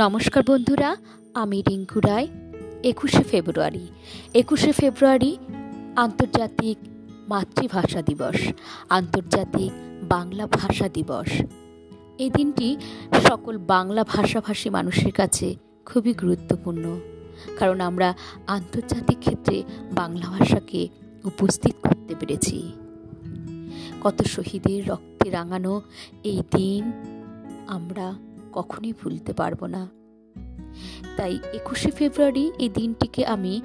নমস্কার বন্ধুরা, আমি রিঙ্কু রায়। একুশে ফেব্রুয়ারি। একুশে ফেব্রুয়ারি আন্তর্জাতিক মাতৃভাষা দিবস, আন্তর্জাতিক বাংলা ভাষা দিবস। এই দিনটি সকল বাংলা ভাষাভাষী মানুষের কাছে খুবই গুরুত্বপূর্ণ, কারণ আমরা আন্তর্জাতিক ক্ষেত্রে বাংলা ভাষাকে উপস্থিত করতে পেরেছি। কত শহীদের রক্তে রাঙানো এই দিন আমরা কখনোই ভুলতে পারব না। তাই একুশে ফেব্রুয়ারি এই দিনটিকে আমি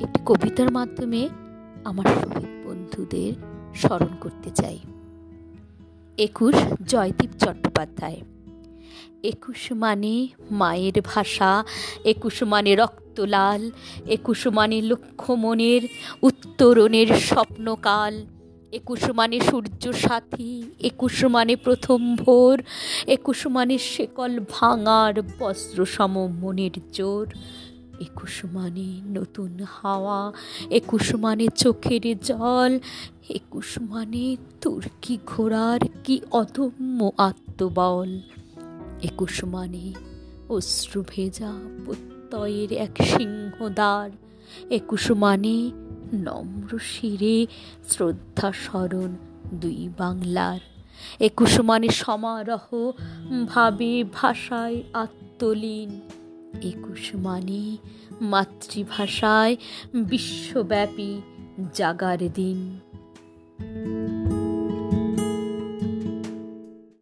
একটি কবিতার মাধ্যমে আমার শহীদ বন্ধুদের স্মরণ করতে চাই। একুশ জয়দীপ চট্টোপাধ্যায়। একুশ মানে মায়ের ভাষা, একুশ মানে রক্তলাল, একুশ মানে লক্ষ্যমনের উত্তরণের স্বপ্নকাল একুশ মানে সূর্য সাথী, একুশ মানে প্রথম ভোর, একুশ মানে শেকল ভাঙার বস্ত্র সম মনের জোর, একুশ মানে নতুন হাওয়া, একুশ মানে চোখের জল, একুশ মানে তুর্কি ঘোড়ার কি অদম্য আত্মবল, একুশ মানে অশ্রু ভেজা প্রত্যয়ের এক সিংহদ্বার, একুশ মানে নম্র শিরে শ্রদ্ধা স্মরণ দুই বাংলার। একুশ মানে সমারহ ভাবে ভাষায় আত্মলীন। একুশ মানে মাতৃভাষায় বিশ্বব্যাপী জাগার দিন।